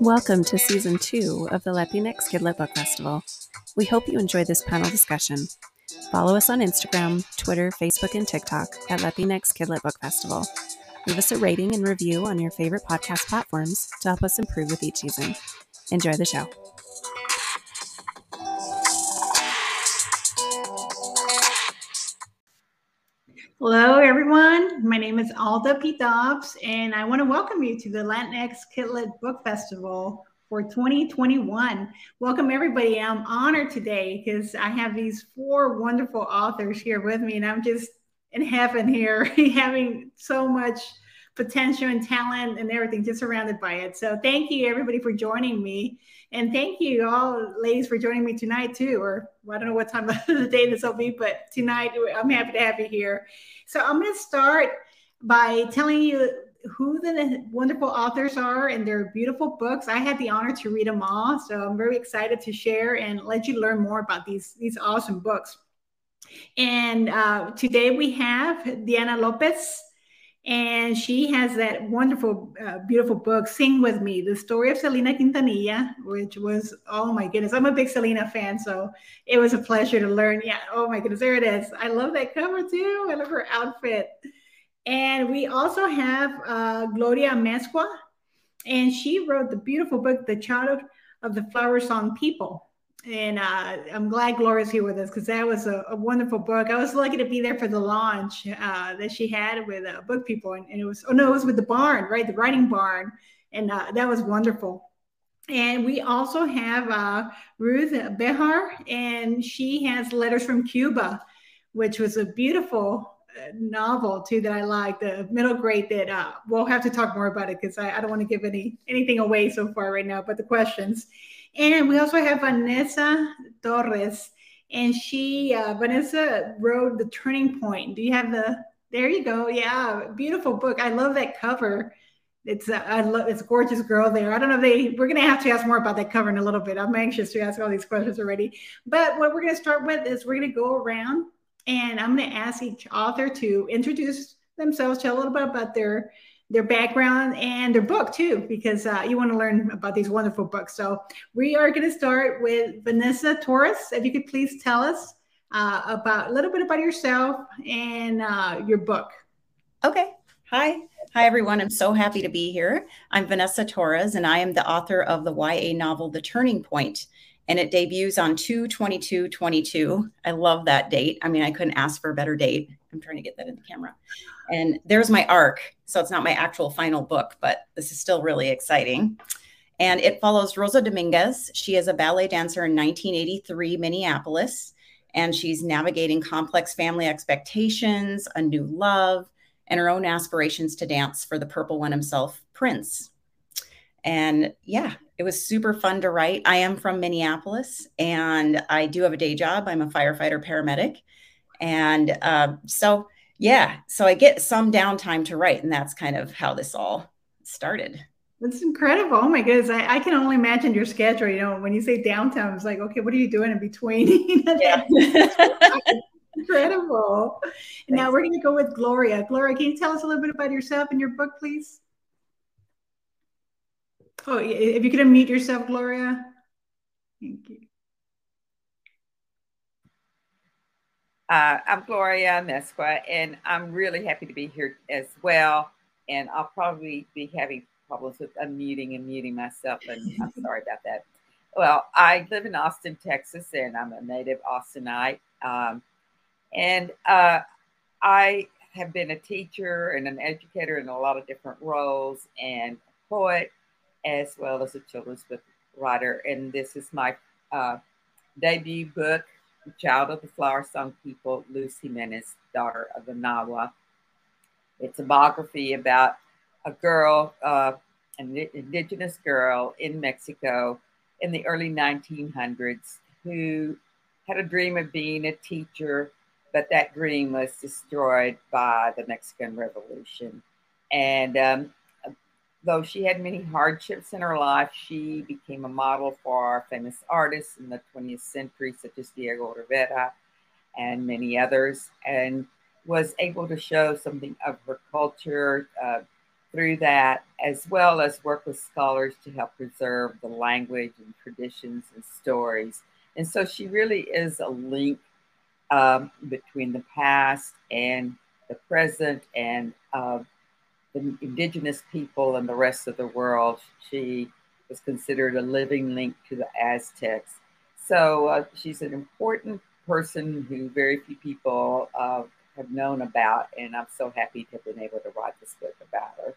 Welcome to season two of the Latinx Kidlit Book Festival. We hope you enjoy this panel discussion. Follow us on Instagram, Twitter, Facebook, and TikTok at Latinx Kidlit Book Festival. Leave us a rating and review on your favorite podcast platforms to help us improve with each season. Enjoy the show. Hello, everyone. My name is Alda P. Dobbs, and I want to welcome you to the Latinx Kidlit Book Festival for 2021. Welcome, everybody. I'm honored today because I have these four wonderful authors here with me, and I'm just in heaven here, having so much potential and talent and everything just surrounded by it. So, thank you, everybody, for joining me. And thank you all, ladies, for joining me tonight too. Or well, I don't know what time of the day this will be, but tonight I'm happy to have you here. So I'm going to start by telling you who the wonderful authors are and their beautiful books. I had the honor to read them all, so I'm very excited to share and let you learn more about these these awesome books. And uh, today we have Diana Lopez and she has that wonderful, uh, beautiful book, Sing With Me, the story of Selena Quintanilla, which was, oh my goodness, I'm a big Selena fan, so it was a pleasure to learn. Yeah, oh my goodness, there it is. I love that cover too. I love her outfit. And we also have uh, Gloria Amescua, and she wrote the beautiful book, The Child of the Flower Song People and uh, I'm glad Gloria's here with us because that was a, a, wonderful book. I was lucky to be there for the launch uh, that she had with uh, Book People, and, and, it was oh no, it was with the barn, right, the writing barn, and uh, that was wonderful. And we also have uh, Ruth Behar, and she has Letters from Cuba, which was a beautiful uh, novel too that I like. The middle grade that we'll have to talk more about it because I, I don't want to give any anything away so far right now. But the questions. And we also have Vanessa Torres, and she, uh, Vanessa wrote The Turning Pointe. Do you have the, there you go. Yeah, beautiful book. I love that cover. It's a, I love it's a gorgeous girl there. I don't know if they we're gonna have to ask more about that cover in a little bit. I'm anxious to ask all these questions already. But what we're gonna start with is we're gonna go around and I'm gonna ask each author to introduce themselves, tell a little bit about their their background and their book too, because uh, you want to learn about these wonderful books. So we are going to start with Vanessa Torres. If you could please tell us uh, about a little bit about yourself and uh, your book. Okay. Hi. Hi, everyone. I'm so happy to be here. I'm Vanessa Torres, and I am the author of the YA novel, The Turning Pointe, and it debuts on 2 22 22. I love that date. I mean, I couldn't ask for a better date. I'm trying to get that in the camera. And there's my arc. So it's not my actual final book, but this is still really exciting. And it follows Rosa Dominguez. She is a ballet dancer in 1983 Minneapolis, and she's navigating complex family expectations, a new love, and her own aspirations to dance for the purple one himself, Prince. And yeah, it was super fun to write. I am from Minneapolis and I do have a day job. I'm a firefighter paramedic. And uh, so, yeah, so I get some downtime to write, and that's kind of how this all started. That's incredible. Oh my goodness. I, I, can only imagine your schedule. You know, when you say downtown, it's like, okay, what are you doing in between? incredible. And now we're going to go with Gloria. Gloria, can you tell us a little bit about yourself and your book, please? Oh, if you could unmute yourself, Gloria. Thank you. Uh, I'm Gloria Amescua, and I'm really happy to be here as well. And I'll probably be having problems with unmuting and muting myself, and I'm sorry about that. Well, I live in Austin, Texas, and I'm a native Austinite. Um, and uh, I have been a teacher and an educator in a lot of different roles, and a poet, as well as a children's book writer. And this is my uh, debut book child of the flower song people, Luz Jimenez, daughter of the Nahua. It's a biography about a girl, uh, an indigenous girl in Mexico in the early 1900s who had a dream of being a teacher, but that dream was destroyed by the Mexican Revolution. And um, Though she had many hardships in her life, she became a model for famous artists in the 20th century, such as Diego Rivera and many others, and was able to show something of her culture, uh, through that, as well as work with scholars to help preserve the language and traditions and stories. And so she really is a link um, between the past and the present and uh, the indigenous people and the rest of the world. She was considered a living link to the Aztecs. So uh, she's an important person who very few people uh, have known about, and I'm so happy to have been able to write this book about her.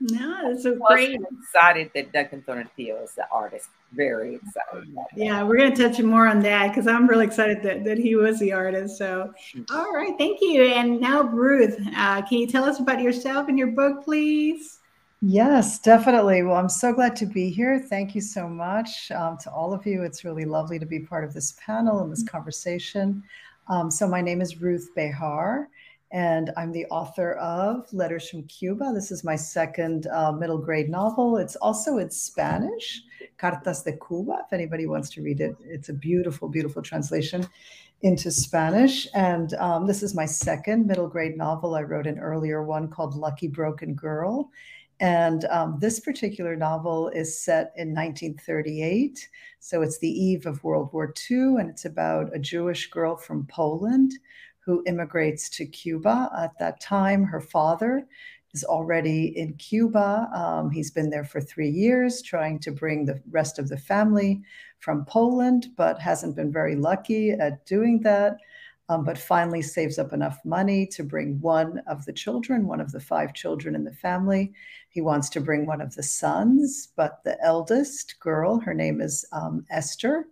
No, it's so great. excited that Duncan Tonatiuh is the artist. Very excited. Yeah, we're going to touch more on that because I'm really excited that, that he was the artist. So, all right, thank you. And now, Ruth, uh, can you tell us about yourself and your book, please? Yes, definitely. Well, I'm so glad to be here. Thank you so much um, to all of you. It's really lovely to be part of this panel and this mm-hmm. conversation. Um, so, my name is Ruth Behar and I'm the author of Letters from Cuba. This is my second uh, middle grade novel. It's also in Spanish, Cartas de Cuba, if anybody wants to read it. It's a beautiful, beautiful translation into Spanish. And um, this is my second middle grade novel. I wrote an earlier one called Lucky Broken Girl. And um, this particular novel is set in 1938. So it's the eve of World War II, and it's about a Jewish girl from Poland who immigrates to Cuba. At that time, her father is already in Cuba. Um, he's been there for three years, trying to bring the rest of the family from Poland, but hasn't been very lucky at doing that. Um, but finally saves up enough money to bring one of the children, one of the five children in the family. He wants to bring one of the sons, but the eldest girl, her name is um, Esther,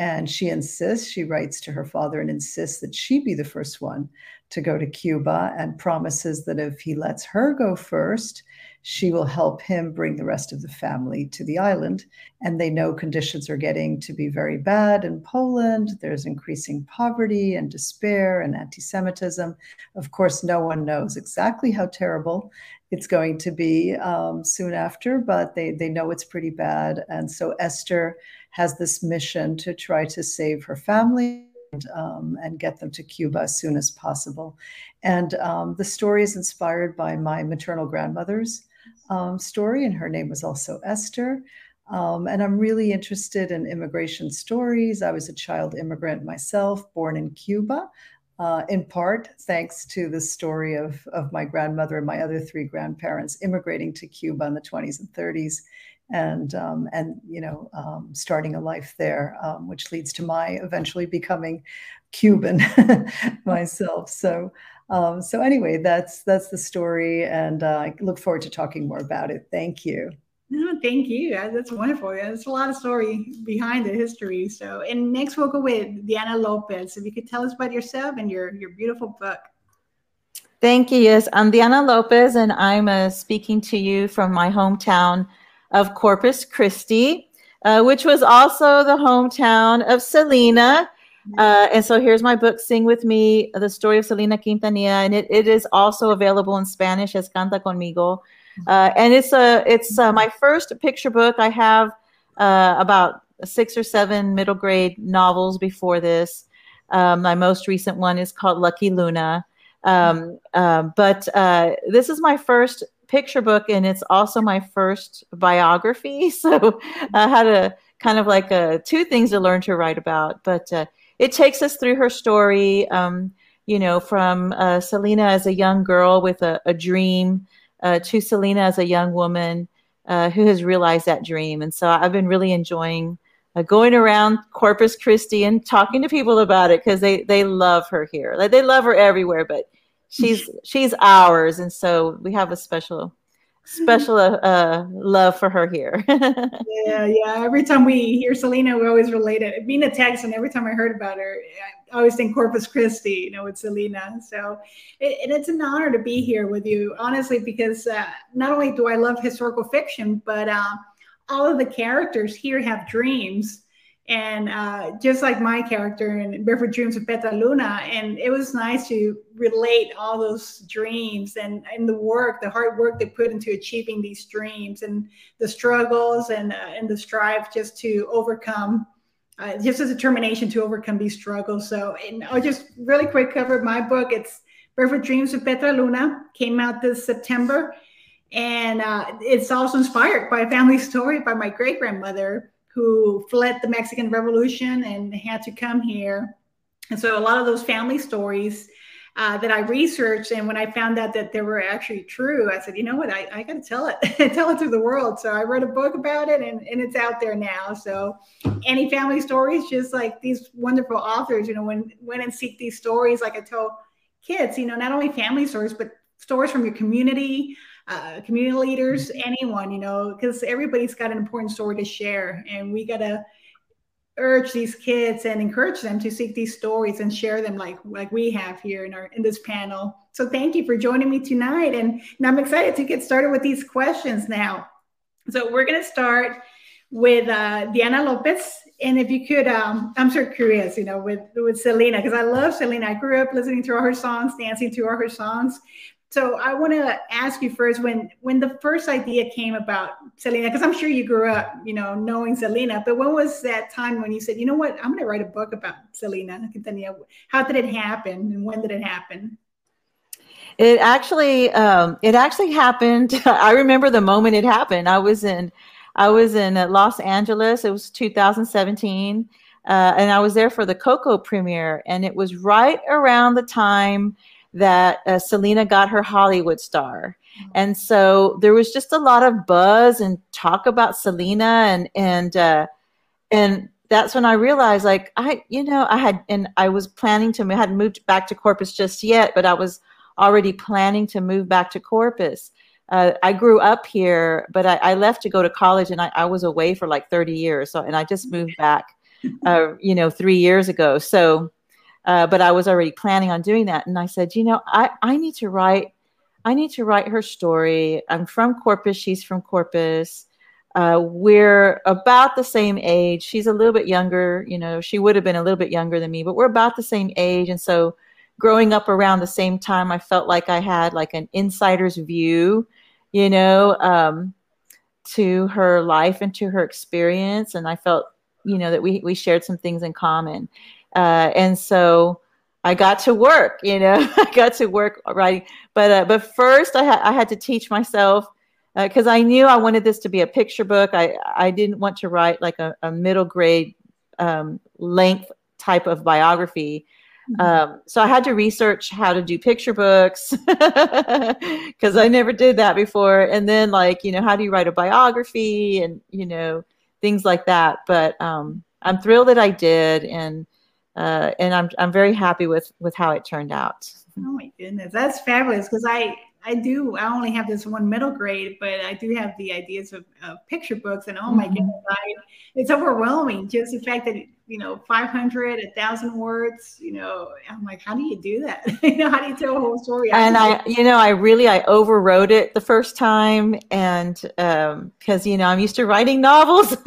and she insists, she writes to her father and insists that she be the first one to go to Cuba and promises that if he lets her go first, she will help him bring the rest of the family to the island. And they know conditions are getting to be very bad in Poland. There's increasing poverty and despair and anti Semitism. Of course, no one knows exactly how terrible it's going to be um, soon after, but they, they know it's pretty bad. And so Esther has this mission to try to save her family and, um, and get them to Cuba as soon as possible. And um, the story is inspired by my maternal grandmother's um, story, and her name was also Esther. Um, and I'm really interested in immigration stories. I was a child immigrant myself, born in Cuba, uh, in part thanks to the story of, of my grandmother and my other three grandparents immigrating to Cuba in the 20s and 30s and um, and you know um, starting a life there, um, which leads to my eventually becoming Cuban myself. So um, so anyway, that's that's the story, and uh, I look forward to talking more about it. Thank you. No, thank you. That's wonderful. There's a lot of story behind the history. So, and next we'll go with Diana Lopez. If you could tell us about yourself and your your beautiful book. Thank you. Yes, I'm Diana Lopez, and I'm uh, speaking to you from my hometown of Corpus Christi, uh, which was also the hometown of Selena. Uh, and so here's my book, Sing With Me, The Story of Selena Quintanilla. And it, it is also available in Spanish as Canta Conmigo. Uh, and it's a it's uh, my first picture book. I have uh, about six or seven middle grade novels before this. Um, my most recent one is called Lucky Luna. Um, um but uh, this is my first picture book and it's also my first biography. So I had a kind of like a, two things to learn to write about. But uh, it takes us through her story, um, you know, from uh, Selena as a young girl with a, a dream uh, to Selena as a young woman uh, who has realized that dream. And so I've been really enjoying uh, going around Corpus Christi and talking to people about it because they, they love her here. Like they love her everywhere, but she's she's ours, and so we have a special special uh, uh love for her here. yeah, yeah. Every time we hear Selena, we always relate it. Being a Texan, every time I heard about her, I always think Corpus Christi, you know, with Selena. So, it, and it's an honor to be here with you, honestly, because uh, not only do I love historical fiction, but uh, all of the characters here have dreams and uh, just like my character in Barefoot Dreams of Petra Luna. And it was nice to relate all those dreams and, and the work, the hard work they put into achieving these dreams and the struggles and, uh, and the strive just to overcome. Uh, just a determination to overcome these struggles. So, and I'll just really quick cover my book. It's Barefoot Dreams of Petra Luna. Came out this September And uh, it's also inspired by a family story by my great grandmother who fled the Mexican Revolution and had to come here. And so a lot of those family stories uh, that I researched, and when I found out that they were actually true, I said, you know what, I, I got to tell it, tell it to the world. So I wrote a book about it, and, and it's out there now. So any family stories, just like these wonderful authors, you know, when went and seek these stories, like I tell kids, you know, not only family stories, but stories from your community, uh, community leaders, anyone, you know, because everybody's got an important story to share, and we got to urge these kids and encourage them to seek these stories and share them like like we have here in our in this panel. So thank you for joining me tonight, and, and I'm excited to get started with these questions now. So we're going to start with uh, Diana Lopez, and if you could, um, I'm so curious, you know, with with Selena because I love Selena. I grew up listening to all her songs, dancing to all her songs. So I want to ask you first when when the first idea came about Selena, because I'm sure you grew up, you know, knowing Selena, but when was that time when you said, you know what, I'm going to write a book about Selena? How did it happen, and when did it happen? It actually, um, it actually happened. I remember the moment it happened. I was in, I was in Los Angeles. It was 2017, uh, and I was there for the Coco premiere, and it was right around the time that uh, Selena got her Hollywood star. And so there was just a lot of buzz and talk about Selena and and uh, and that's when I realized like I you know I had and I was planning to I hadn't moved back to Corpus just yet, but I was already planning to move back to Corpus. Uh, I grew up here, but I, I, left to go to college, and I, I, was away for like 30 years. So, and I just moved back, uh, you know, three years ago. So, uh, but I was already planning on doing that. And I said, you know, I, I need to write, I need to write her story. I'm from Corpus. She's from Corpus. Uh, we're about the same age. She's a little bit younger. You know, she would have been a little bit younger than me, but we're about the same age. And so growing up around the same time, I felt like I had like an insider's view, you know, um, to her life and to her experience. And I felt, you know, that we, we shared some things in common. Uh, and so I got to work, you know, I got to work writing. But uh, but first, I, ha- I had to teach myself because uh, I knew I wanted this to be a picture book. I I didn't want to write like a, a middle grade um, length type of biography. Mm-hmm. Um, so I had to research how to do picture books because I never did that before. And then like you know how do you write a biography and you know things like that. But um, I'm thrilled that I did and uh, and I'm I'm very happy with with how it turned out. Oh my goodness, that's fabulous! Because I I do I only have this one middle grade, but I do have the ideas of, of picture books, and oh my mm-hmm. goodness, I, it's overwhelming. Just the fact that you know 500, a thousand words. You know, I'm like, how do you do that? you know, how do you tell a whole story? And I, you know, I really I overwrote it the first time, and um because you know I'm used to writing novels.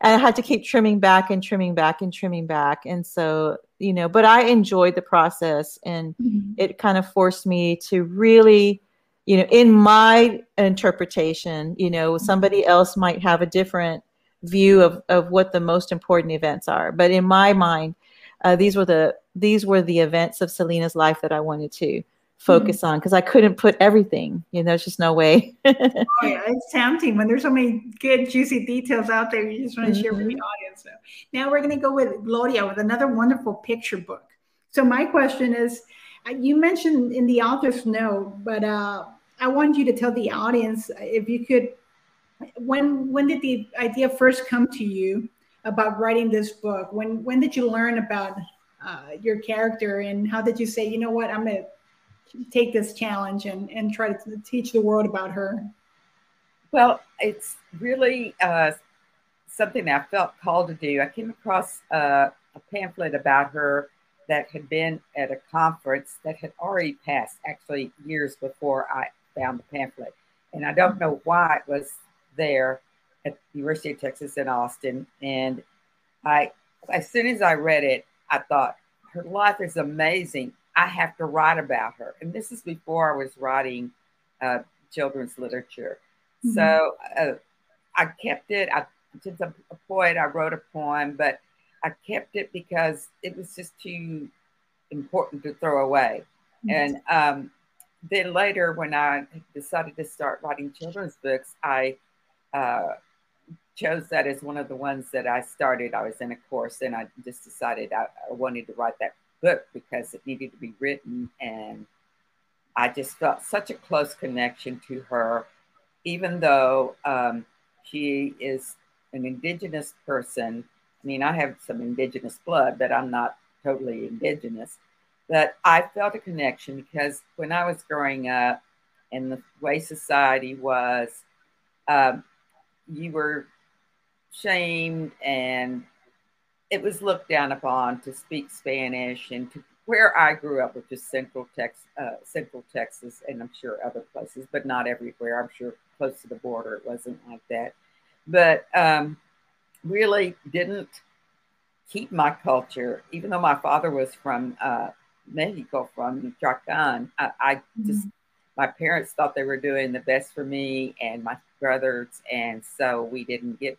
and I had to keep trimming back and trimming back and trimming back. And so, you know, but I enjoyed the process and mm-hmm. it kind of forced me to really, you know, in my interpretation, you know, mm-hmm. somebody else might have a different view of, of what the most important events are. But in my mind, uh, these were the these were the events of Selena's life that I wanted to focus mm-hmm. on because I couldn't put everything. You know, there's just no way. oh, yeah, it's tempting when there's so many good, juicy details out there. You just want to mm-hmm. share with the mm-hmm. audience. So now we're going to go with Gloria with another wonderful picture book. So my question is, uh, you mentioned in the author's note, but uh, I want you to tell the audience if you could. When when did the idea first come to you about writing this book? When when did you learn about uh, your character and how did you say, you know what, I'm gonna take this challenge and, and try to teach the world about her? Well, it's really uh, something I felt called to do. I came across uh, a pamphlet about her that had been at a conference that had already passed, actually years before I found the pamphlet. And I don't know why it was there at the University of Texas in Austin. And I, as soon as I read it, I thought her life is amazing. I have to write about her. And this is before I was writing uh, children's literature. Mm-hmm. So uh, I kept it. I, since I'm a poet, I wrote a poem, but I kept it because it was just too important to throw away. Mm-hmm. And um, then later, when I decided to start writing children's books, I uh, chose that as one of the ones that I started. I was in a course and I just decided I, I, wanted to write that book because it needed to be written. And I just felt such a close connection to her, even though um, she is an indigenous person. I mean, I have some indigenous blood, but I'm not totally indigenous. But I felt a connection because when I was growing up and the way society was, um, you were shamed and it was looked down upon to speak Spanish and to where I grew up, which is Central Texas, uh, Central Texas, and I'm sure other places, but not everywhere. I'm sure close to the border it wasn't like that, but um, really didn't keep my culture. Even though my father was from uh, Mexico, from Michoacan, I, I just mm-hmm. my parents thought they were doing the best for me and my brothers, and so we didn't get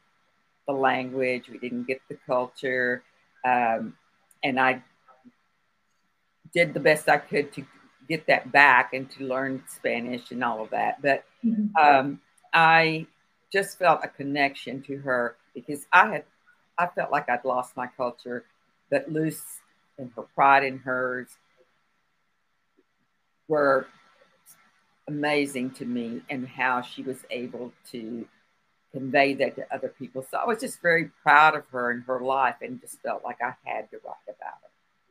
the language, we didn't get the culture. Um, and I did the best I could to get that back and to learn Spanish and all of that. But mm-hmm. um, I just felt a connection to her because I had, I felt like I'd lost my culture, but Luz and her pride in hers were amazing to me and how she was able to convey that to other people. So I was just very proud of her and her life and just felt like I had to write about it.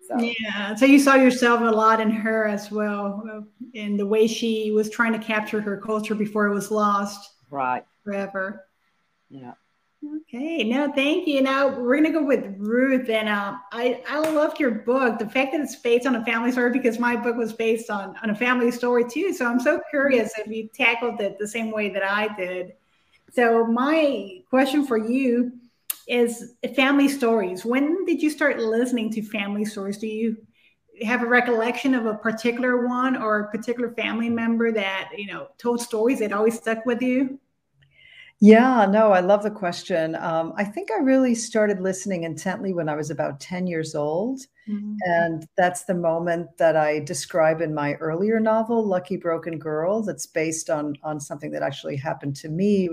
So. Yeah. So you saw yourself a lot in her as well, in the way she was trying to capture her culture before it was lost. Right. Forever. Yeah. Okay. No, thank you. Now we're gonna go with Ruth, and um, I I loved your book. The fact that it's based on a family story because my book was based on on a family story too. So I'm so curious if you tackled it the same way that I did. So my question for you is family stories. When did you start listening to family stories? Do you have a recollection of a particular one or a particular family member that, you know, told stories that always stuck with you? Yeah, no, I love the question. Um, I think I really started listening intently when I was about 10 years old. Mm-hmm. And that's the moment that I describe in my earlier novel, Lucky Broken Girl, that's based on, on something that actually happened to me.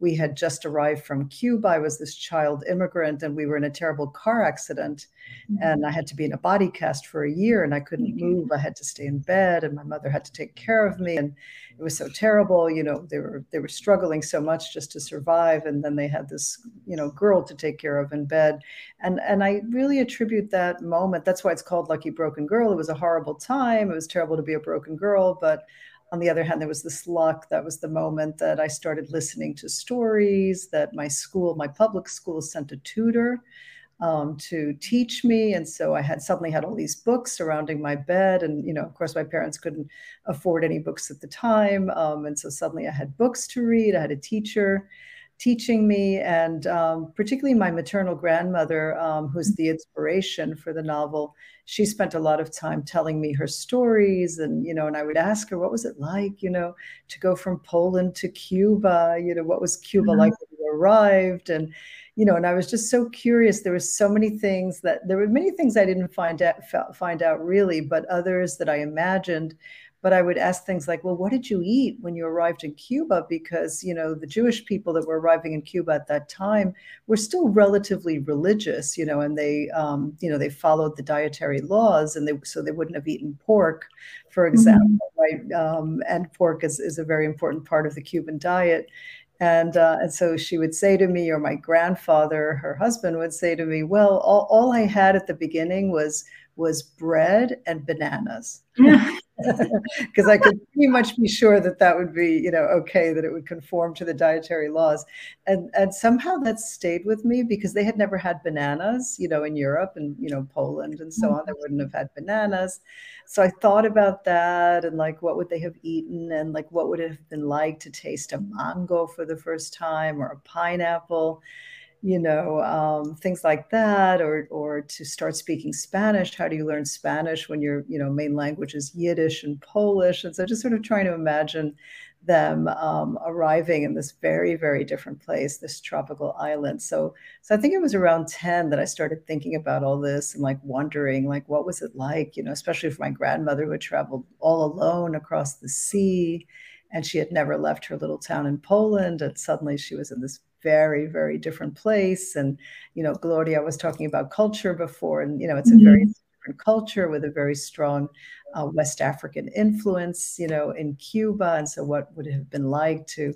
We had just arrived from Cuba. I was this child immigrant, and we were in a terrible car accident. Mm-hmm. And I had to be in a body cast for a year, and I couldn't mm-hmm. move. I had to stay in bed, and my mother had to take care of me. And it was so terrible. You know, they were they were struggling so much just to survive, and then they had this you know girl to take care of in bed. And and I really attribute that moment. That's why it's called Lucky Broken Girl. It was a horrible time. It was terrible to be a broken girl, but on the other hand, there was this luck. That was the moment that I started listening to stories that my school, my public school, sent a tutor um, to teach me. And so I had suddenly had all these books surrounding my bed. And, you know, of course, my parents couldn't afford any books at the time. Um, and so suddenly I had books to read. I had a teacher teaching me. And um, particularly my maternal grandmother, um, who's the inspiration for the novel, she spent a lot of time telling me her stories. And, you know, and I would ask her, what was it like, you know, to go from Poland to Cuba? You know, what was Cuba mm-hmm. like when you arrived? And, you know, and I was just so curious. There were so many things that there were many things I didn't find out find out really, but others that I imagined. But I would ask things like, "Well, what did you eat when you arrived in Cuba?" Because you know, the Jewish people that were arriving in Cuba at that time were still relatively religious, you know, and they, um, you know, they followed the dietary laws, and they so they wouldn't have eaten pork, for mm-hmm. example, mm-hmm. right? Um, and pork is is a very important part of the Cuban diet. And, uh, and so she would say to me, or my grandfather, her husband, would say to me, "Well, all, all I had at the beginning was was bread and bananas," because I could pretty much be sure that that would be, you know, okay, that it would conform to the dietary laws. And and somehow that stayed with me because they had never had bananas, you know, in Europe and you know Poland and so on. They mm-hmm. wouldn't have had bananas so I thought about that and like what would they have eaten and like what would it have been like to taste a mango for the first time or a pineapple. You know, um, things like that, or or to start speaking Spanish. How do you learn Spanish when your you know main language is Yiddish and Polish? And so just sort of trying to imagine them um, arriving in this very very different place, this tropical island. So so I think it was around ten that I started thinking about all this and like wondering like what was it like, you know, especially for my grandmother who had traveled all alone across the sea and she had never left her little town in Poland and suddenly she was in this very very different place. And you know gloria was talking about culture before and you know it's a mm-hmm. very different culture with a very strong uh, west african influence you know in cuba. And so what would it have been like to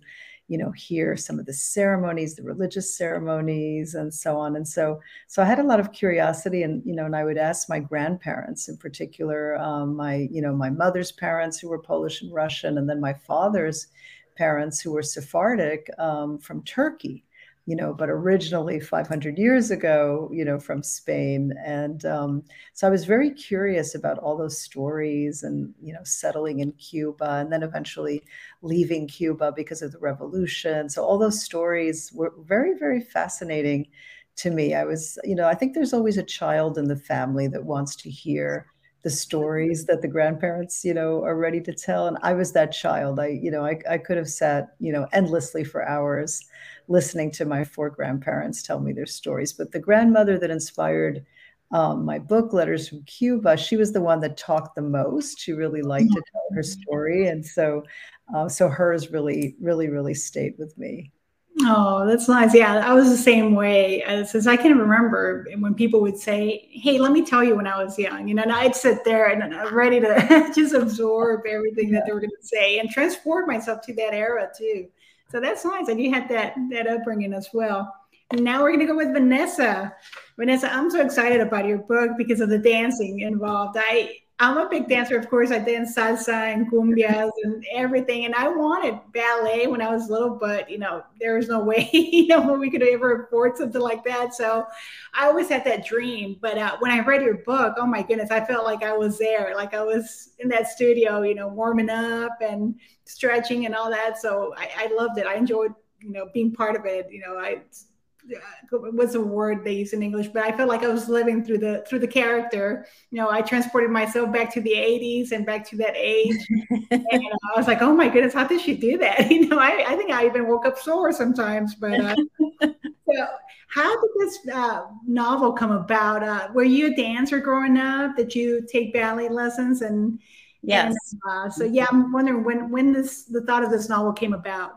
you know hear some of the ceremonies the religious ceremonies and so on? And so so i had a lot of curiosity and you know and i would ask my grandparents in particular um, my you know my mother's parents who were polish and russian and then my father's parents who were Sephardic um, from Turkey, you know, but originally 500 years ago, you know, from Spain. And um, so I was very curious about all those stories and, you know, settling in Cuba and then eventually leaving Cuba because of the revolution. So all those stories were very, very fascinating to me. I was, you know, I think there's always a child in the family that wants to hear the stories that the grandparents you know are ready to tell. And i was that child. I you know i, I could have sat you know endlessly for hours listening to my four grandparents tell me their stories. But the grandmother that inspired um, my book letters from cuba she was the one that talked the most. She really liked to tell her story. And so uh, so hers really really really stayed with me Oh, that's nice. Yeah, I was the same way. Uh, as, I can remember when people would say, "Hey, let me tell you when I was young," you know, and I'd sit there and I'm ready to just absorb everything that they were going to say and transport myself to that era too. So that's nice. And you had that that upbringing as well. And now we're going to go with Vanessa. Vanessa, I'm so excited about your book because of the dancing involved. I I'm a big dancer, of course. I dance salsa and cumbias and everything. And I wanted ballet when I was little, but you know, there was no way, you know, we could ever afford something like that. So I always had that dream. But uh, when I read your book, oh my goodness, I felt like I was there, like I was in that studio, you know, warming up and stretching and all that. So I, I loved it. I enjoyed, you know, being part of it. You know, I what's a word they use in English, but I felt like I was living through the through the character. You know, I transported myself back to the 80s and back to that age. and I was like, oh my goodness, how did she do that? You know, I, I think I even woke up sore sometimes. But uh, so how did this uh, novel come about? Uh, were you a dancer growing up? Did you take ballet lessons? And yes. And, uh, so yeah, I'm wondering when when this the thought of this novel came about.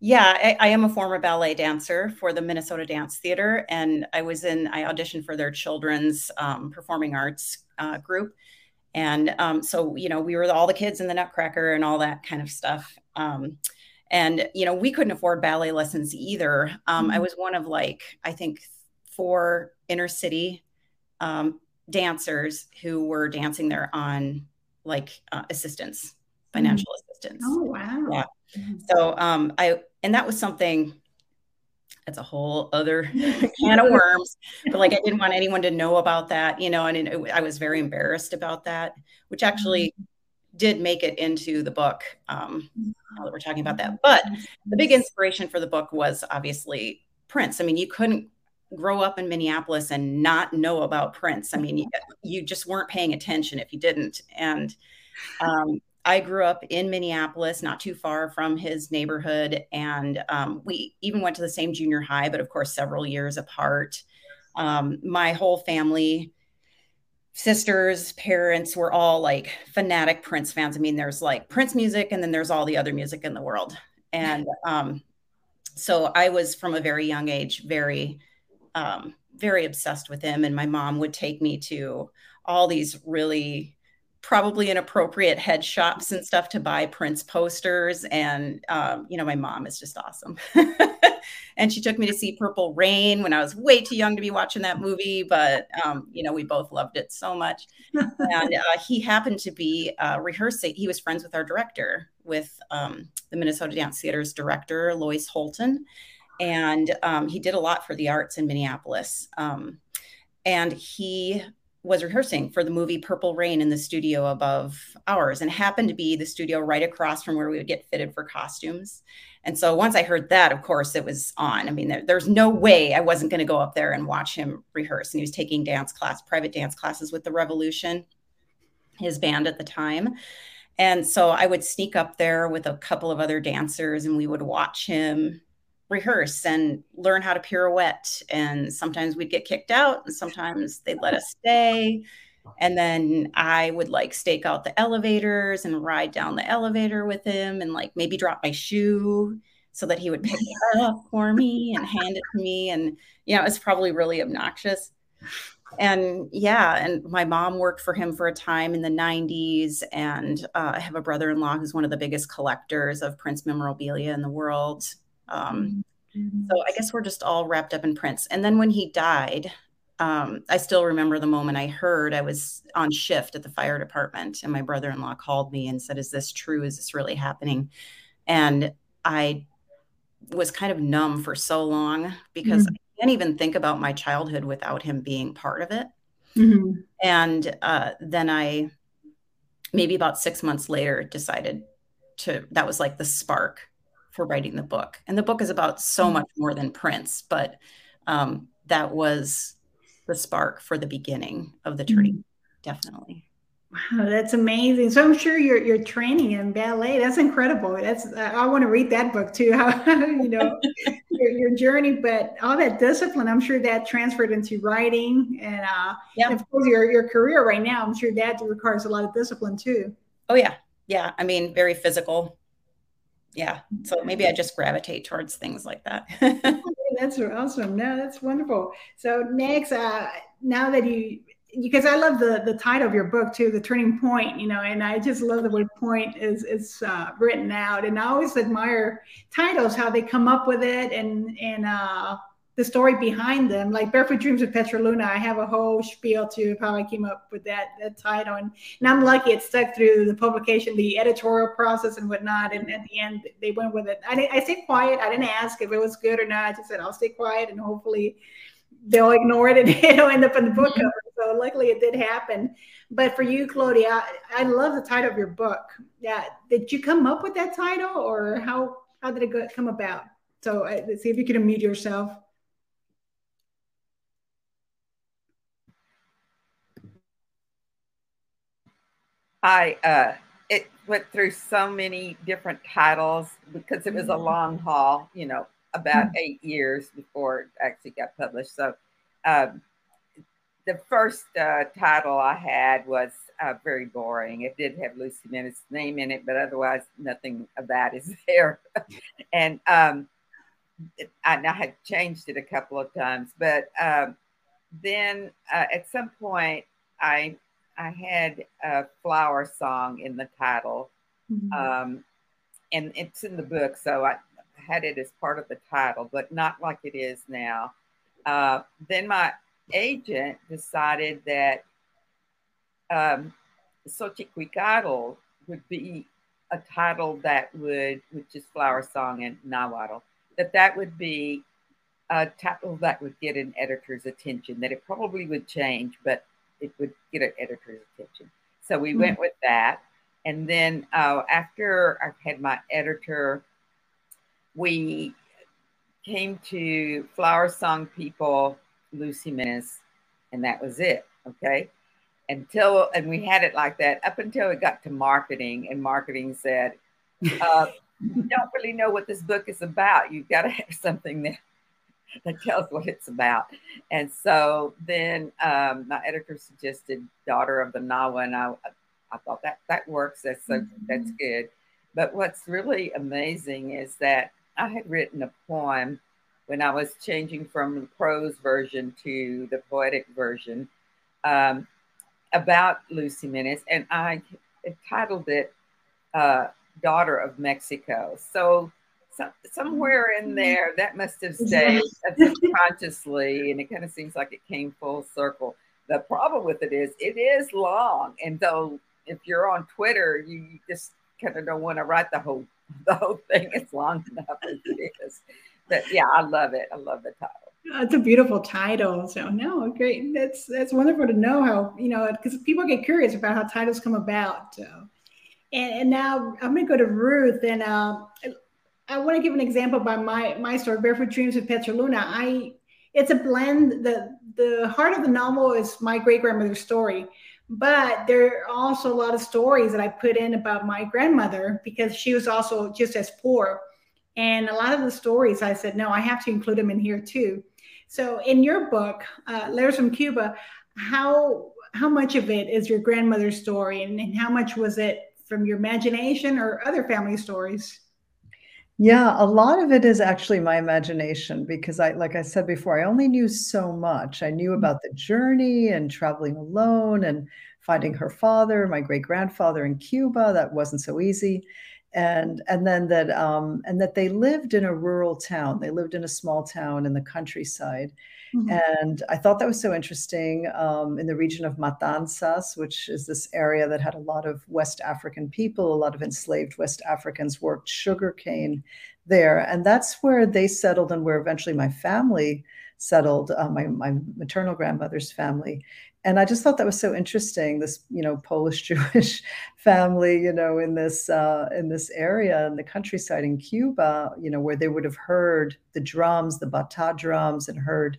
Yeah, I, I, am a former ballet dancer for the Minnesota Dance Theater, and I was in. I auditioned for their children's um, performing arts uh, group, and um, so you know we were all the kids in the Nutcracker and all that kind of stuff. Um, and you know we couldn't afford ballet lessons either. Mm-hmm. I was one of like I think four inner city um, dancers who were dancing there on like uh, assistance, mm-hmm. financial mm-hmm. assistance. Oh wow! Yeah. So um, I and that was something that's a whole other can of worms but like i didn't want anyone to know about that you know and it, i was very embarrassed about that which actually mm-hmm. did make it into the book um now that we're talking about that. But the big inspiration for the book was obviously prince. I mean you couldn't grow up in minneapolis and not know about prince. I mean you, you just weren't paying attention if you didn't. And um, I grew up in Minneapolis, not too far from his neighborhood. And um, we even went to the same junior high, but of course, several years apart. Um, my whole family, sisters, parents were all like fanatic Prince fans. I mean, there's like Prince music, and then there's all the other music in the world. And um, so I was from a very young age, very, um, very obsessed with him. And my mom would take me to all these really probably inappropriate head shops and stuff to buy Prince posters. And, um, you know, my mom is just awesome. and she took me to see Purple Rain when I was way too young to be watching that movie. But, um, you know, we both loved it so much. and uh, he happened to be uh, rehearsing, he was friends with our director, with um, the Minnesota Dance Theater's director, Loyce Houlton. And um, he did a lot for the arts in Minneapolis. Um, and he was rehearsing for the movie Purple Rain in the studio above ours and happened to be the studio right across from where we would get fitted for costumes. And so once I heard that, of course, it was on. I mean, there, there's no way I wasn't going to go up there and watch him rehearse. And he was taking dance class, private dance classes with the Revolution, his band at the time. And so I would sneak up there with a couple of other dancers and we would watch him rehearse and learn how to pirouette. And sometimes we'd get kicked out, and sometimes they'd let us stay. And then I would like stake out the elevators and ride down the elevator with him and like maybe drop my shoe so that he would pick it up for me and hand it to me. And, you know, it's probably really obnoxious. And yeah, and my mom worked for him for a time in the 90s. And uh, I have a brother in law who's one of the biggest collectors of Prince memorabilia in the world. Um, mm-hmm. So I guess we're just all wrapped up in Prince. And then when he died, um, I still remember the moment I heard I was on shift at the fire department, and my brother in law called me and said, Is this true? Is this really happening? And I was kind of numb for so long because mm-hmm. I can't even think about my childhood without him being part of it. Mm-hmm. And uh, then I, maybe about six months later, decided to, that was like the spark for writing the book. And the book is about so mm-hmm. much more than Prince, but um, that was the spark for the beginning of the turning, mm-hmm. definitely. Wow, that's amazing. So I'm sure you're you're training in ballet. That's incredible. That's I want to read that book too. How you know your, your, journey, but all that discipline. I'm sure that transferred into writing, and uh, yeah. of course your your career right now. I'm sure that requires a lot of discipline too. Oh yeah, yeah. I mean, very physical yeah so maybe i just gravitate towards things like that. That's awesome. No that's wonderful. So next uh now that you because I love the the title of your book too, the turning pointe, you know, and I just love the word point is is uh, written out, and I always admire titles how they come up with it and and uh, the story behind them. Like Barefoot Dreams of Petra Luna, I have a whole spiel to how I came up with that, that title. And, and I'm lucky it stuck through the publication, the editorial process and whatnot. And at the end, they went with it. I, I stayed quiet. I didn't ask if it was good or not. I just said, I'll stay quiet and hopefully they'll ignore it and it'll end up in the book cover. So luckily it did happen. But for you, Claudia, I, I love the title of your book. Yeah. Did you come up with that title or how, how did it go, come about? So uh, see if you can unmute yourself. I uh, it went through so many different titles because it was a mm-hmm. long haul, you know, about mm-hmm. eight years before it actually got published. So um, the first uh, title I had was uh, very boring. It did have Luz Jimenez' name in it, but otherwise nothing of that is there. and um, it, I, I, had changed it a couple of times, but um, then uh, at some point I I had a flower song in the title, mm-hmm. um, and it's in the book, so I had it as part of the title, but not like it is now. Uh, then my agent decided that um, Xochicuicatl would be a title that would, which is flower song in Nahuatl, that that would be a title that would get an editor's attention, that it probably would change, but it would get an editor's attention. So we mm-hmm. went with that. And then uh, after I had my editor, we came to Flower Song People, Luz Jimenez, and that was it. Okay. Until, and we had it like that up until it got to marketing, and marketing said, uh, you don't really know what this book is about. You've got to have something that that tells what it's about. And so then um, my editor suggested Daughter of the Nahua, and I, I thought that that works. That's so, mm-hmm. that's good. But what's really amazing is that I had written a poem when I was changing from the prose version to the poetic version um, about Luz Jimenez, and I titled it uh, "Daughter of Mexico." So somewhere in mm-hmm. there that must have stayed subconsciously and it kind of seems like it came full circle the problem with it is it is long and so if you're on twitter you just kind of don't want to write the whole the whole thing it's long enough as it is but yeah i love it i love the title That's a beautiful title. So no, great. That's that's wonderful to know how you know because people get curious about how titles come about. So, and, and now I'm going to go to Ruth, and uh, I want to give an example by my my story, Barefoot Dreams with Petra Luna. I it's a blend. the The heart of the novel is my great grandmother's story, but there are also a lot of stories that I put in about my grandmother because she was also just as poor. And a lot of the stories I said, no, I have to include them in here too. So in your book, uh, Letters from Cuba, how how much of it is your grandmother's story and, and how much was it from your imagination or other family stories? Yeah, a lot of it is actually my imagination because I, like I said before, I only knew so much. I knew mm. about the journey and traveling alone and finding her father, my great grandfather in Cuba. That wasn't so easy. And and then that um, and that they lived in a rural town. They lived in a small town in the countryside, Mm-hmm. And I thought that was so interesting um, in the region of Matanzas, which is this area that had a lot of West African people, a lot of enslaved West Africans worked sugarcane there. And that's where they settled and where eventually my family settled, uh, my, my maternal grandmother's family and I just thought that was so interesting. This, you know, Polish Jewish family, you know, in this uh, in this area in the countryside in Cuba, you know, where they would have heard the drums, the bata drums, and heard,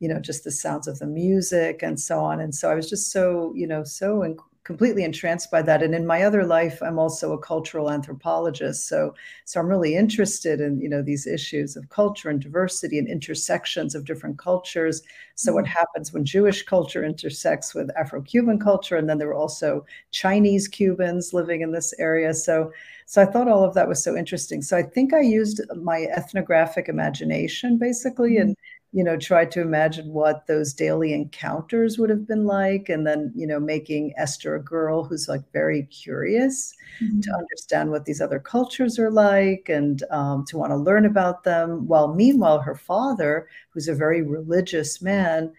you know, just the sounds of the music and so on. And so I was just so, you know, so completely entranced by that. And in my other life i'm also a cultural anthropologist. So so i'm really interested in you know these issues of culture and diversity and intersections of different cultures. So what mm-hmm. happens when jewish culture intersects with afro-cuban culture and then there were also chinese cubans living in this area. So so i thought all of that was so interesting. So i think i used my ethnographic imagination basically mm-hmm. You know, tried to imagine what those daily encounters would have been like. And then, you know, making Esther a girl who's like very curious mm-hmm. to understand what these other cultures are like and um, to want to learn about them. While meanwhile, her father, who's a very religious man,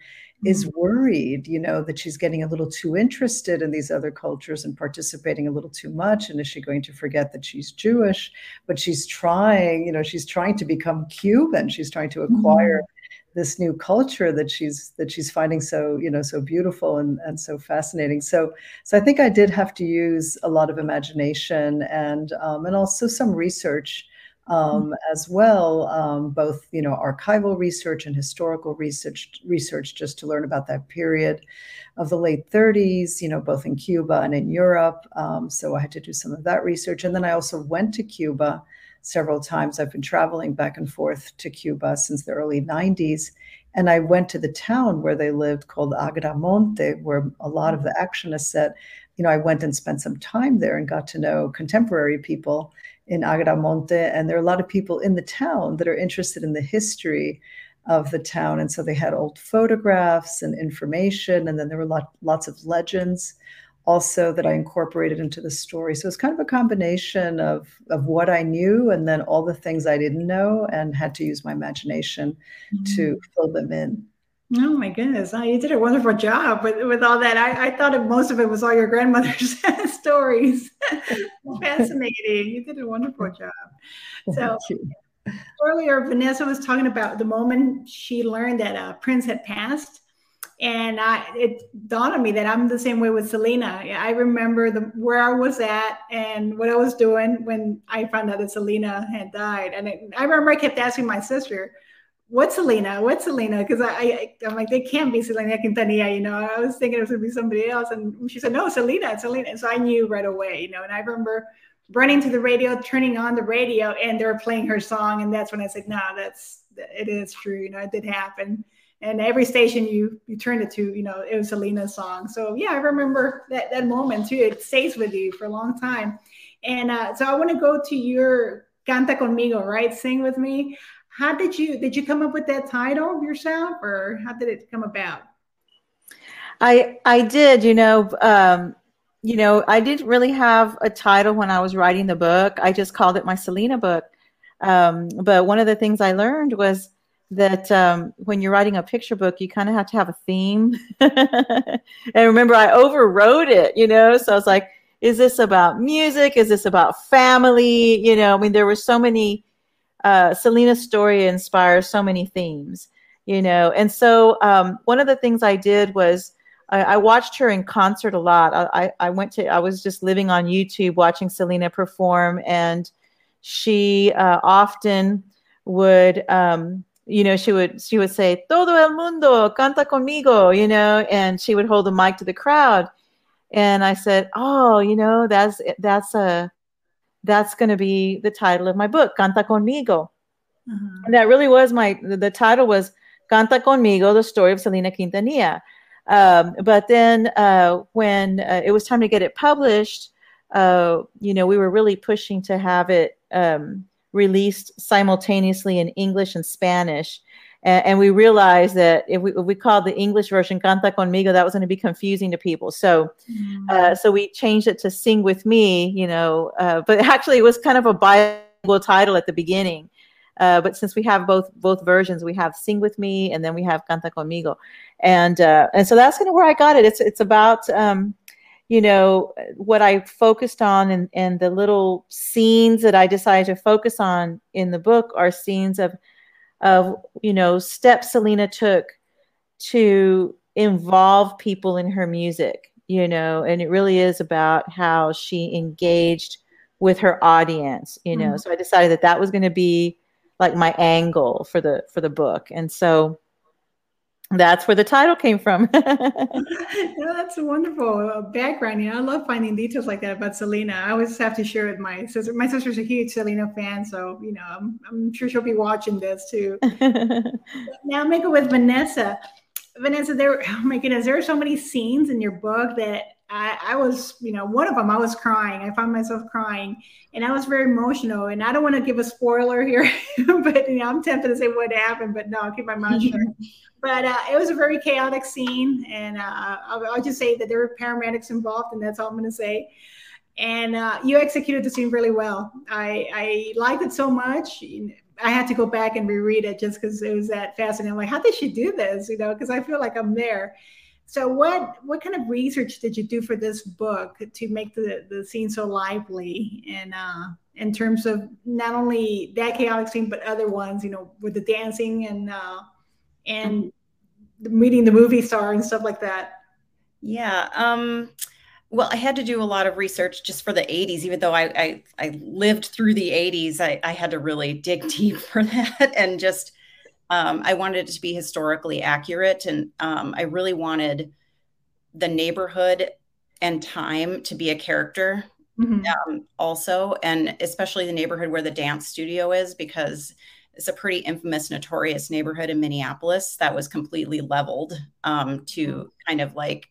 is mm-hmm. worried, you know, that she's getting a little too interested in these other cultures and participating a little too much. And is she going to forget that she's Jewish? But she's trying, you know, she's trying to become Cuban. She's trying to acquire mm-hmm this new culture that she's that she's finding so you know so beautiful and, and so fascinating. So so i think i did have to use a lot of imagination and um, and also some research um, mm-hmm. as well um, both you know archival research and historical research research just to learn about that period of the late 30s you know both in cuba and in europe. Um, so i had to do some of that research. And then i also went to cuba several times. I've been traveling back and forth to Cuba since the early 90s. And I went to the town where they lived called Agramonte, where a lot of the action is set. You know, I went and spent some time there and got to know contemporary people in Agramonte. And there are a lot of people in the town that are interested in the history of the town. And so they had old photographs and information. And then there were lot, lots of legends also that I incorporated into the story. So it's kind of a combination of of what I knew and then all the things I didn't know and had to use my imagination mm-hmm. to fill them in. Oh my goodness. Oh, you did a wonderful job with, with all that. I, I thought most of it was all your grandmother's stories. Fascinating. You did a wonderful job. So earlier, Vanessa was talking about the moment she learned that uh, Prince had passed and I, it dawned on me that I'm the same way with Selena. I remember the where I was at and what I was doing when I found out that Selena had died. And it, I remember I kept asking my sister, "What's Selena? What's Selena?" Because I, I, am like, they can't be Selena Quintanilla. You know, I was thinking it was gonna be somebody else, and she said, "No, Selena, Selena." So I knew right away. You know, and I remember running to the radio, turning on the radio, and they were playing her song, and that's when I said, "No, that's it is true. You know, it did happen." And every station you you turned it to, you know, it was Selena's song. So yeah, I remember that that moment too. It stays with you for a long time. And uh, so I want to go to your Canta conmigo, right? Sing with me. How did you did you come up with that title yourself, or how did it come about? I I did. You know, um, you know, I didn't really have a title when I was writing the book. I just called it my Selena book. Um, but one of the things I learned was that um, when you're writing a picture book, you kind of have to have a theme. and remember, I overwrote it, you know, so I was like, is this about music? Is this about family? You know, I mean, there were so many, uh, Selena's story inspires so many themes. you know. And so um, one of the things I did was I, I watched her in concert a lot. I, I went to, I was just living on YouTube watching Selena perform, and she uh, often would, um, you know, she would she would say "Todo el mundo canta conmigo," you know, and she would hold the mic to the crowd. And I said, "Oh, you know, that's that's a that's going to be the title of my book, Canta conmigo." Uh-huh. And that really was my the title was Canta conmigo: The Story of Selena Quintanilla. Um, but then uh, when uh, it was time to get it published, uh, you know, we were really pushing to have it um, released simultaneously in English and Spanish. And, and we realized that if we, if we called the English version "Canta conmigo," that was going to be confusing to people. So, mm. so we changed it to "Sing with Me." You know, uh, but actually, it was kind of a bilingual title at the beginning. Uh, but since we have both both versions, we have "Sing with Me" and then we have "Canta conmigo," and uh, and so that's kind of where I got it. It's it's about um, you know what I focused on and and the little scenes that I decided to focus on in the book are scenes of of you know steps Selena took to involve people in her music. You know, and it really is about how she engaged with her audience. You know, mm-hmm. so I decided that that was going to be like my angle for the for the book and so that's where the title came from. yeah, that's a wonderful uh, background. You know, I love finding details like that about Selena. I always have to share with my sister. My sister's a huge Selena fan, so you know, I'm, I'm sure she'll be watching this too. now, make it with Vanessa. Vanessa, there. Oh my goodness, there are so many scenes in your book that I, I, was, you know, one of them, I was crying. I found myself crying and I was very emotional. And I don't want to give a spoiler here, but, you know, I'm tempted to say what happened, but no, I'll keep my mouth shut. but uh, it was a very chaotic scene. And uh, I'll, I'll, just say that there were paramedics involved, and that's all I'm going to say. And uh, you executed the scene really well. I, I liked it so much. I had to go back and reread it just because it was that fascinating. I'm like, how did she do this? You know, because I feel like I'm there so what what kind of research did you do for this book to make the, the scene so lively and uh, in terms of not only that chaotic scene but other ones, you know, with the dancing and uh, and meeting the movie star and stuff like that? Yeah. Um, well, I had to do a lot of research just for the 80s, even though I, I, I lived through the 80s, I, I had to really dig deep for that and just um, I wanted it to be historically accurate, and um, I really wanted the neighborhood and time to be a character mm-hmm. um, also, and especially the neighborhood where the dance studio is, because it's a pretty infamous, notorious neighborhood in Minneapolis that was completely leveled um, to mm-hmm. kind of like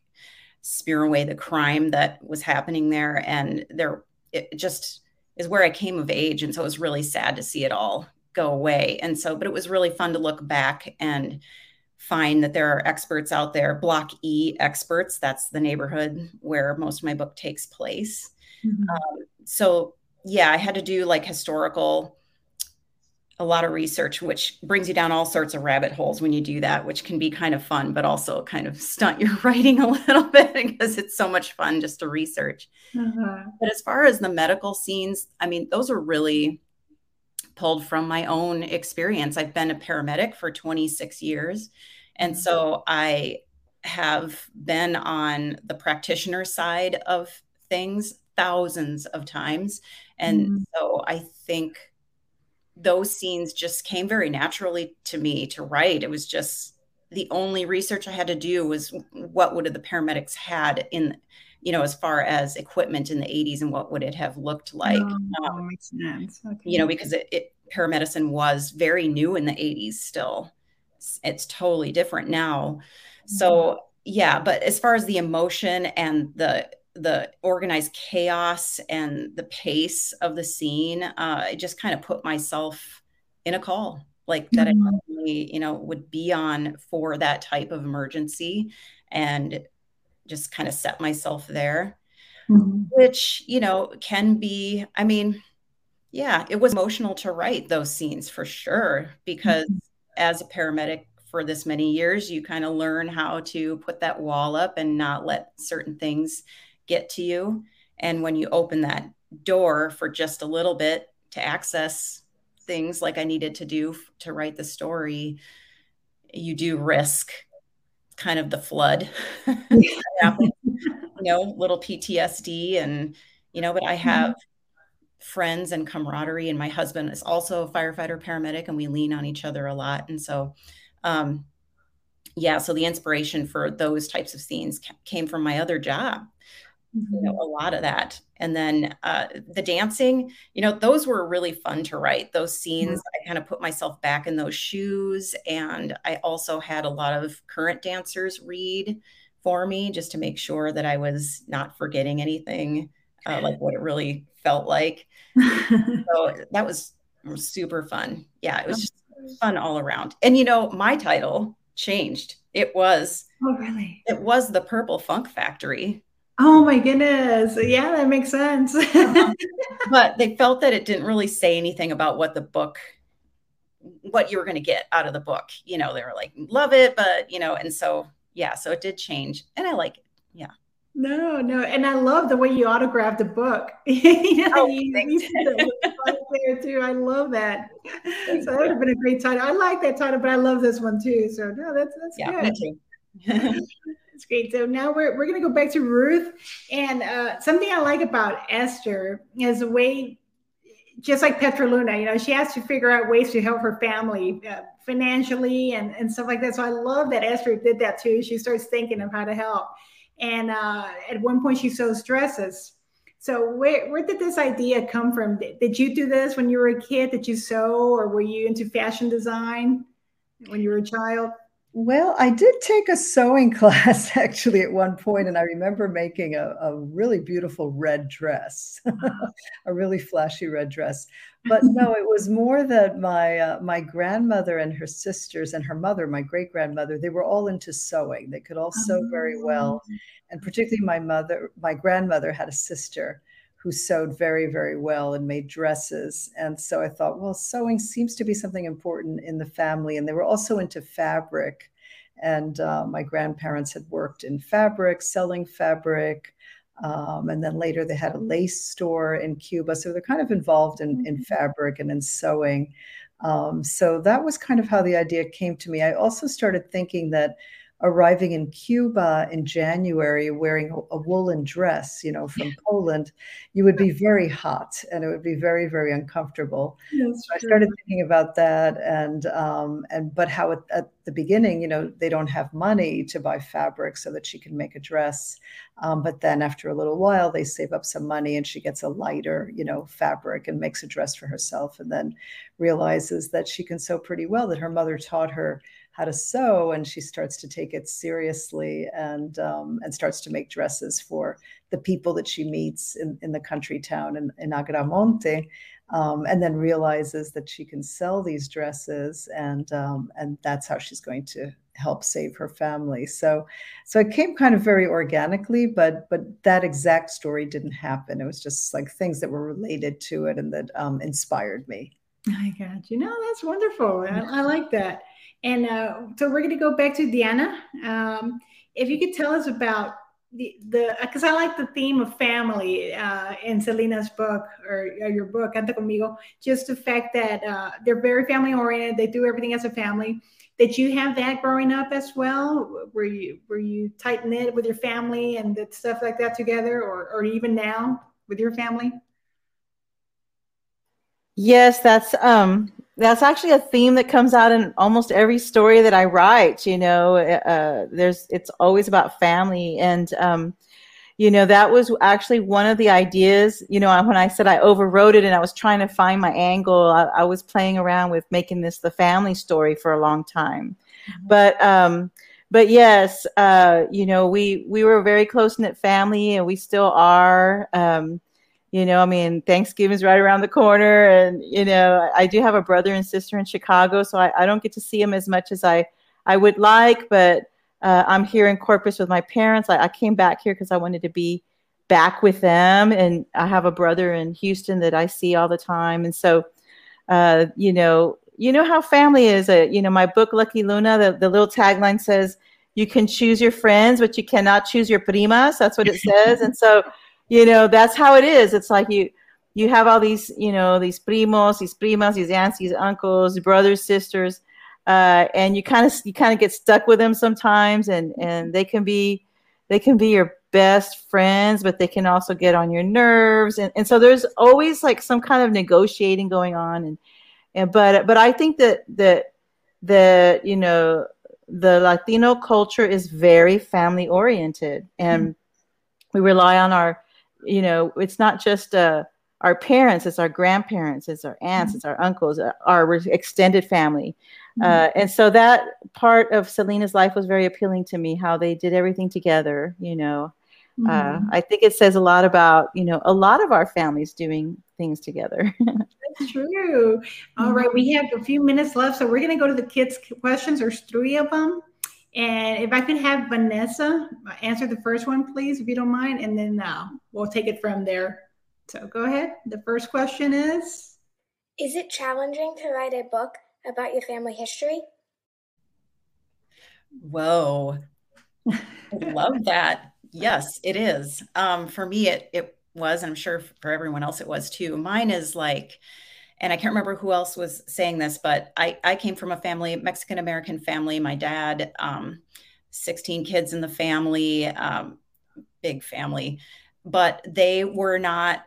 spear away the crime that was happening there, and there it just is where I came of age, and so it was really sad to see it all go away. And so, but it was really fun to look back and find that there are experts out there, Block E experts. That's the neighborhood where most of my book takes place. Mm-hmm. Um, so, yeah, I had to do like historical, a lot of research, which brings you down all sorts of rabbit holes when you do that, which can be kind of fun, but also kind of stunt your writing a little bit because it's so much fun just to research. Mm-hmm. But as far as the medical scenes, I mean, those are really pulled from my own experience. I've been a paramedic for 26 years. And so I have been on the practitioner side of things thousands of times. And mm-hmm. so I think those scenes just came very naturally to me to write. It was just the only research I had to do was what would have the paramedics had in you know, as far as equipment in the 80s and what would it have looked like. Oh, um, makes sense. Okay. You know, because it, it, paramedicine was very new in the 80s still. It's, it's totally different now. Mm-hmm. So yeah, but as far as the emotion and the the organized chaos and the pace of the scene, uh, I just kind of put myself in a call like that mm-hmm. I normally, you know, would be on for that type of emergency. And just kind of set myself there, mm-hmm. which, you know, can be, I mean, yeah, it was emotional to write those scenes for sure, because mm-hmm. as a paramedic for this many years, you kind of learn how to put that wall up and not let certain things get to you. And when you open that door for just a little bit to access things like I needed to do to write the story, you do risk kind of the flood. You know little ptsd and you know but i have friends and camaraderie and my husband is also a firefighter paramedic and we lean on each other a lot. And so um yeah so the inspiration for those types of scenes came from my other job mm-hmm. you know mm-hmm. a lot of that. And then uh, the dancing you know those were really fun to write. Those scenes mm-hmm. i kind of put myself back in those shoes and i also had a lot of current dancers read for me just to make sure that i was not forgetting anything uh, like what it really felt like. So that was super fun. Yeah it was just fun all around. And you know my title changed. It was oh really? it was the purple funk factory Oh my goodness. Yeah, that makes sense. uh-huh. But they felt that it didn't really say anything about what the book what you were going to get out of the book. You know, they were like, love it, but you know, and so yeah, so it did change. And I like it. Yeah. No, no, and I love the way you autographed the book. you know, oh, you, you there too. I love that. Thanks. So that would have been a great title. I like that title, but I love this one too. So no, that's that's yeah, good. That's great. So now we're, we're going to go back to Ruth. And uh, something I like about Esther is the way, just like Petra Luna, you know, she has to figure out ways to help her family uh, financially and, and stuff like that. So I love that Esther did that too. She starts thinking of how to help. And uh, at one point, she sews dresses. So where, where did this idea come from? Did, did you do this when you were a kid? Did you sew or were you into fashion design when you were a child? Well, I did take a sewing class actually at one point, and I remember making a, a really beautiful red dress, a really flashy red dress. But no, it was more that my uh, my grandmother and her sisters and her mother, my great grandmother, they were all into sewing. They could all sew very well, oh. and particularly my mother, my grandmother had a sister who sewed very, very well and made dresses. And so I thought, well, sewing seems to be something important in the family. And they were also into fabric. And uh, my grandparents had worked in fabric, selling fabric. Um, and then later they had a lace store in Cuba. So they're kind of involved in, in mm-hmm. fabric and in sewing. Um, so that was kind of how the idea came to me. I also started thinking that arriving in Cuba in January wearing a, woolen dress, you know, from Poland, you would be very hot and it would be very, very uncomfortable. That's so I started thinking about that and um, and but how at, at, the beginning, you know, they don't have money to buy fabric so that she can make a dress. Um, but then after a little while, they save up some money and she gets a lighter, you know, fabric and makes a dress for herself and then realizes that she can sew pretty well, that her mother taught her how to sew, and she starts to take it seriously and um, and starts to make dresses for the people that she meets in, in the country town in, in Agramonte, um, and then realizes that she can sell these dresses, and um, and that's how she's going to help save her family. So so it came kind of very organically, but but that exact story didn't happen. It was just like things that were related to it and that um, inspired me. I got you. No, that's wonderful. I, I like that. And uh, so we're going to go back to Diana. Um, if you could tell us about the because I like the theme of family uh, in Selena's book or, or, your book, Canta Conmigo. Just the fact that uh, they're very family oriented. They do everything as a family. Did you have that growing up as well? Were you were you tight knit with your family and stuff like that together, or or even now with your family? Yes, that's um that's actually a theme that comes out in almost every story that I write. You know, uh, there's it's always about family, and um, you know that was actually one of the ideas. You know, when I said I overwrote it and I was trying to find my angle, I, I was playing around with making this the family story for a long time. Mm-hmm. But um, but yes, uh, you know, we we were a very close knit family, and we still are. Um, you know, I mean, Thanksgiving's right around the corner, and you know, I do have a brother and sister in Chicago, so I, I don't get to see them as much as I I would like. But uh, I'm here in Corpus with my parents. I, I came back here because I wanted to be back with them, and I have a brother in Houston that I see all the time, and so, uh, you know, you know how family is. Uh, you know, my book Lucky Luna, the, the little tagline says, "You can choose your friends, but you cannot choose your primas." That's what it says, and so you know that's how it is it's like you you have all these you know these primos these primas these aunts these uncles brothers sisters uh, and you kind of you kind of get stuck with them sometimes, and and they can be they can be your best friends, but they can also get on your nerves, and and so there's always like some kind of negotiating going on, and and but but I think that that that you know the Latino culture is very family oriented, and mm-hmm. we rely on our you know it's not just uh our parents, it's our grandparents, it's our aunts, mm-hmm. it's our uncles, uh, our extended family. Mm-hmm. Uh, and so that part of Selena's life was very appealing to me, how they did everything together, you know. Uh, mm-hmm. Uh, I think it says a lot about, you know, a lot of our families doing things together. That's true. All right, we have a few minutes left, so we're going to go to the kids' questions. There's three of them. And if I can have Vanessa answer the first one, please, if you don't mind, and then uh, we'll take it from there. So go ahead. The first question is Is it challenging to write a book about your family history? Whoa. I love that. Yes, it is. Um, for me, it, it was, and I'm sure for everyone else it was too. Mine is like, and I can't remember who else was saying this, but I, I came from a family, Mexican American family. My dad, um, 16 kids in the family, um, big family but they were not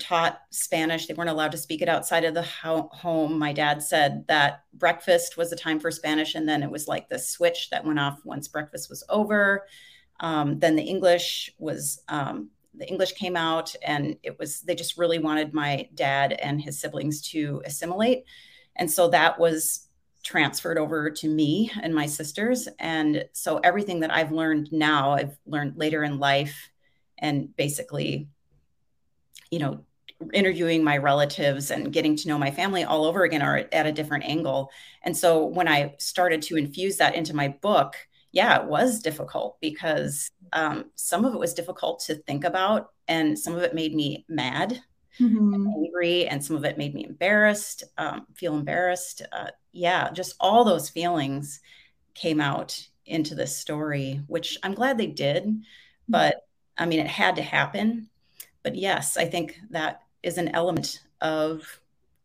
taught Spanish. They weren't allowed to speak it outside of the ho- home. My dad said that breakfast was the time for Spanish, and then it was like the switch that went off once breakfast was over. Um, then the English was um, the English came out, and it was they just really wanted my dad and his siblings to assimilate, and so that was transferred over to me and my sisters. And so everything that I've learned now, I've learned later in life and basically, you know, interviewing my relatives and getting to know my family all over again are at a different angle. And so when I started to infuse that into my book, yeah, it was difficult because um, some of it was difficult to think about, and some of it made me mad, mm-hmm. and angry, and some of it made me embarrassed, um, feel embarrassed. Uh, yeah, just all those feelings came out into this story, which I'm glad they did. Mm-hmm. But I mean, it had to happen. But yes, I think that is an element of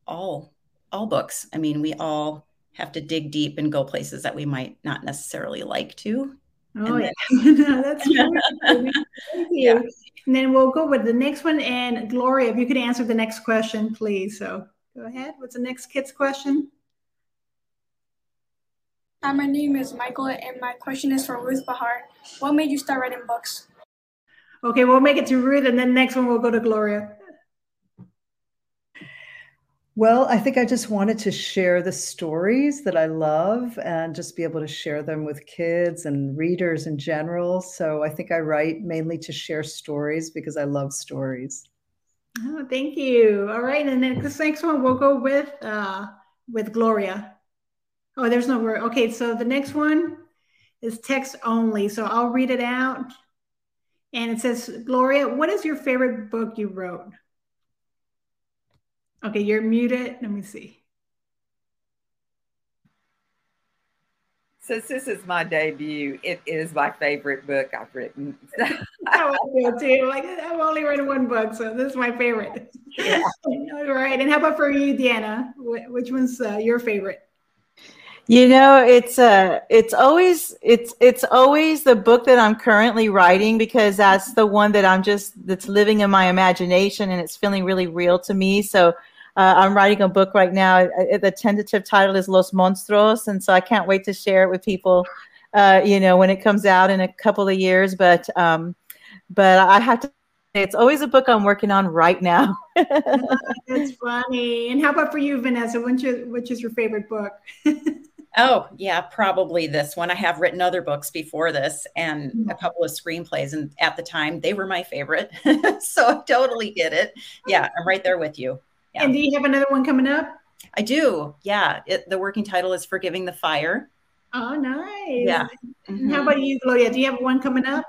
all all books. I mean, we all have to dig deep and go places that we might not necessarily like to. Oh yeah, that's true. Thank you. Yeah. And then we'll go with the next one. And Gloria, if you could answer the next question, please. So go ahead. What's the next kid's question? Hi, my name is Michael, and my question is for Ruth Behar. What made you start writing books? Okay, we'll make it to Ruth, and then next one we'll go to Gloria. Well, I think I just wanted to share the stories that I love and just be able to share them with kids and readers in general. So I think I write mainly to share stories because I love stories. Oh, thank you. All right, and then this next one we'll go with uh, with Gloria. Oh, there's no word. Okay, so the next one is text only. So I'll read it out. And it says, Gloria, what is your favorite book you wrote? Okay, you're muted. Let me see. Since this is my debut, it is my favorite book I've written. I feel too. Like I've only written one book, so this is my favorite. Yeah. All right. And how about for you, Diana? Which one's uh, your favorite? You know, it's uh it's always it's it's always the book that I'm currently writing because that's the one that I'm just that's living in my imagination and it's feeling really real to me. So uh, I'm writing a book right now. The tentative title is Los Monstruos, and so I can't wait to share it with people. Uh, you know, when it comes out in a couple of years, but um, but I have to it's always a book I'm working on right now. That's funny. And how about for you, Vanessa? Which is, which is your favorite book? Oh, yeah, probably this one. I have written other books before this and mm-hmm. a couple of screenplays. And at the time, they were my favorite. so I totally get it. Yeah, I'm right there with you. Yeah. And do you have another one coming up? I do. Yeah. It, the working title is Forgiving the Fire. Oh, nice. Yeah. Mm-hmm. How about you, Gloria? Do you have one coming up?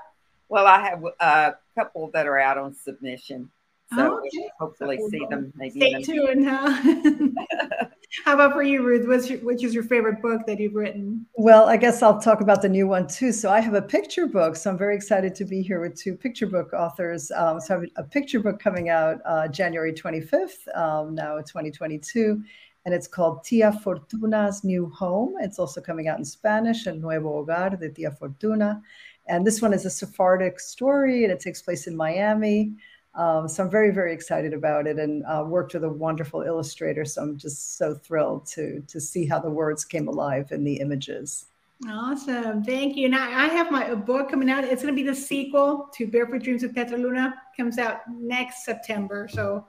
Well, I have a couple that are out on submission. So oh, okay. hopefully see them maybe. Stay tuned, huh? How about for you, Ruth? What's your, which is your favorite book that you've written? Well, I guess I'll talk about the new one too. So I have a picture book. So I'm very excited to be here with two picture book authors. Um, so I have a picture book coming out uh, January 25th, um, now 2022 and it's called Tia Fortuna's New Home. It's also coming out in Spanish, El Nuevo Hogar de Tia Fortuna. And this one is a Sephardic story, and it takes place in Miami. Um, so I'm very, very excited about it, and uh, worked with a wonderful illustrator. So I'm just so thrilled to to see how the words came alive in the images. Awesome, thank you. Now I have my book coming out. It's going to be the sequel to Barefoot Dreams of Petra Luna. Comes out next September. So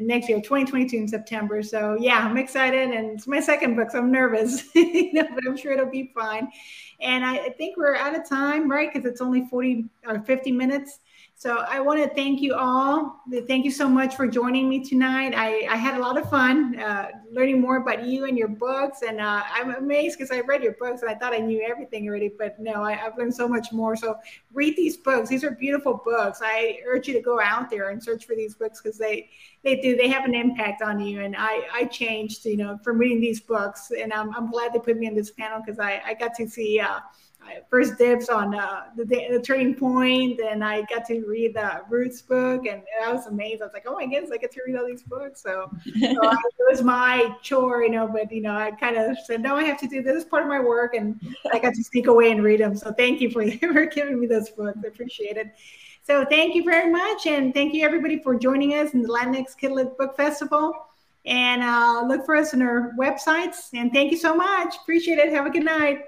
next year, 2022 in September. So yeah, I'm excited, and it's my second book, so I'm nervous, you know, but I'm sure it'll be fine. And I, I think we're out of time, right? Because it's only 40 or 50 minutes. So I want to thank you all. Thank you so much for joining me tonight. I, I had a lot of fun uh, learning more about you and your books. And uh, I'm amazed because I read your books and I thought I knew everything already, but no, I, have learned so much more. So read these books. These are beautiful books. I urge you to go out there and search for these books because they, they do, they have an impact on you. And I, I changed, you know, from reading these books. And I'm, I'm glad they put me on this panel because I, I got to see, uh, first dibs on uh, the, the turning pointe and i got to read the Ruth's book and i was amazed. I was like oh my goodness i get to read all these books. So, so it was my chore you know but you know i kind of said no i have to do this. Part of my work and i got to sneak away and read them so thank you for, for giving me those books. I appreciate it. So thank you very much and thank you everybody for joining us in the latinx kidlit book festival. And uh, look for us on our websites and thank you so much. Appreciate it. Have a good night